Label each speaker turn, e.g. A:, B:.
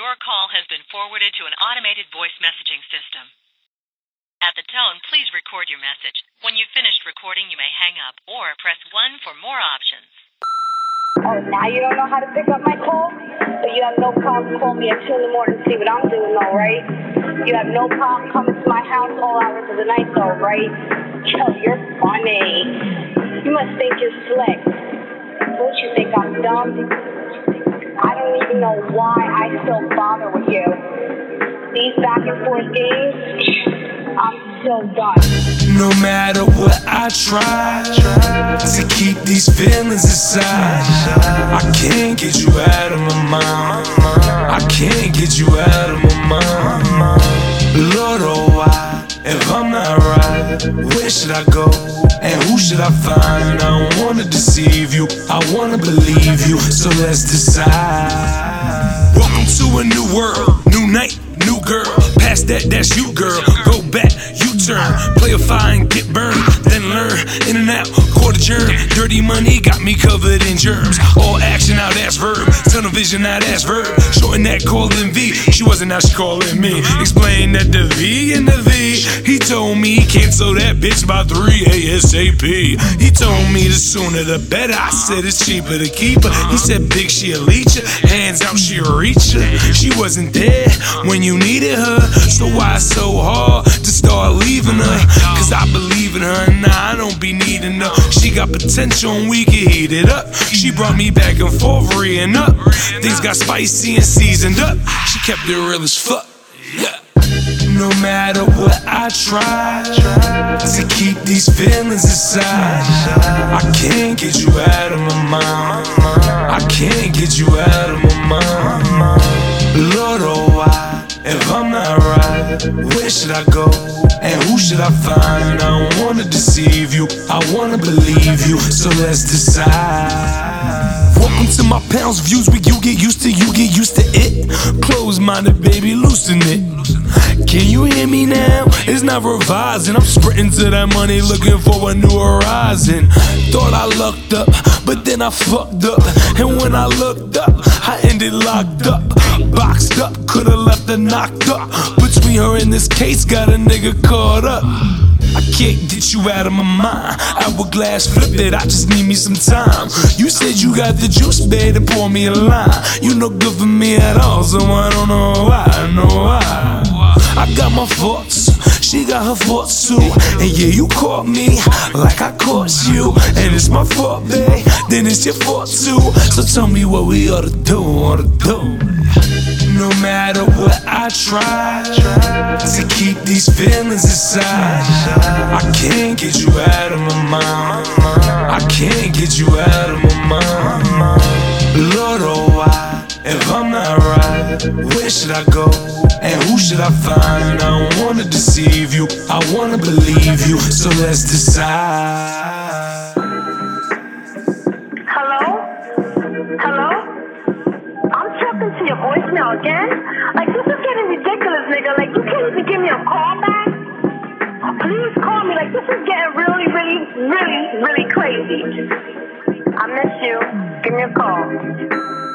A: Your call has been forwarded to an automated voice messaging system. At the tone, please record your message. When you've finished recording, you may hang up or press 1 for more options.
B: Oh, now you don't know how to pick up my call? But you have no problem calling me at 2 in the morning to see what I'm doing, though, right? You have no problem coming to my house all hours of the night, though, right? Yo, you're funny. You must think you're slick. Don't you think I'm dumb? Even know why I still bother with you. These back and forth games, I'm so done.
C: No matter what I try to keep these feelings inside, I can't get you out of my mind. I can't get you out of my mind. Lord, oh where should I go? And who should I find? I don't wanna deceive you. I wanna believe you. So let's decide. Welcome to a new world, new night, new girl. Past that, that's you, girl. Go back, you turn. Play a fire and get burned. Then learn in and out, quarter germ. Dirty money got me covered in germs. All action, now that's verb. Tunnel vision, now that's verb. Shorten that calling V. She wasn't now she calling me. Explain that the V and the V. He told me cancel that bitch by 3 ASAP. He told me the sooner the better. I said it's cheaper to keep her. He said big she'll leech her. Hands out, she'll reach her. She wasn't there when you needed her. So why so hard to start leaving her? Cause I believe in her. and Nah, I don't be needing her. She got potential and we can heat it up. She brought me back and forth, reeing up. Things got spicy and seasoned up. She kept it real as fuck. Yeah. No matter what I try to keep these feelings inside, I can't get you out of my mind. I can't get you out of my mind. Lord, oh why? If I'm not where should I go? And who should I find? I don't wanna deceive you. I wanna believe you. So let's decide. Welcome to my pounds views where you get used to, you get used to it. Close minded, baby, loosen it. Can you hear me now? It's not revising. I'm sprinting to that money looking for a new horizon. Thought I lucked up, but then I fucked up. And when I looked up, I ended locked up. Boxed up, could've left her knocked up. Between her and this case, got a nigga caught up. I can't get you out of my mind. Hourglass flip it, I just need me some time. You said you got the juice, baby, pour me a line. You no good for me at all, so I don't know why, I know why. My thoughts, she got her thoughts too. And yeah, you caught me like I caught you. And it's my fault, babe, then it's your fault too. So tell me what we ought to do, ought to do. No matter what I try to keep these feelings inside, I can't get you out of my mind. I can't get you out of my mind. Lord, oh why? If I'm not where should I go? And who should I find? I don't wanna deceive you. I wanna believe you. So let's decide.
B: Hello? Hello? I'm talking to your voicemail again? Like, this is getting ridiculous, nigga. Like, you can't even give me a call back? Please call me. Like, this is getting really, really, really, really crazy. I miss you. Give me a call.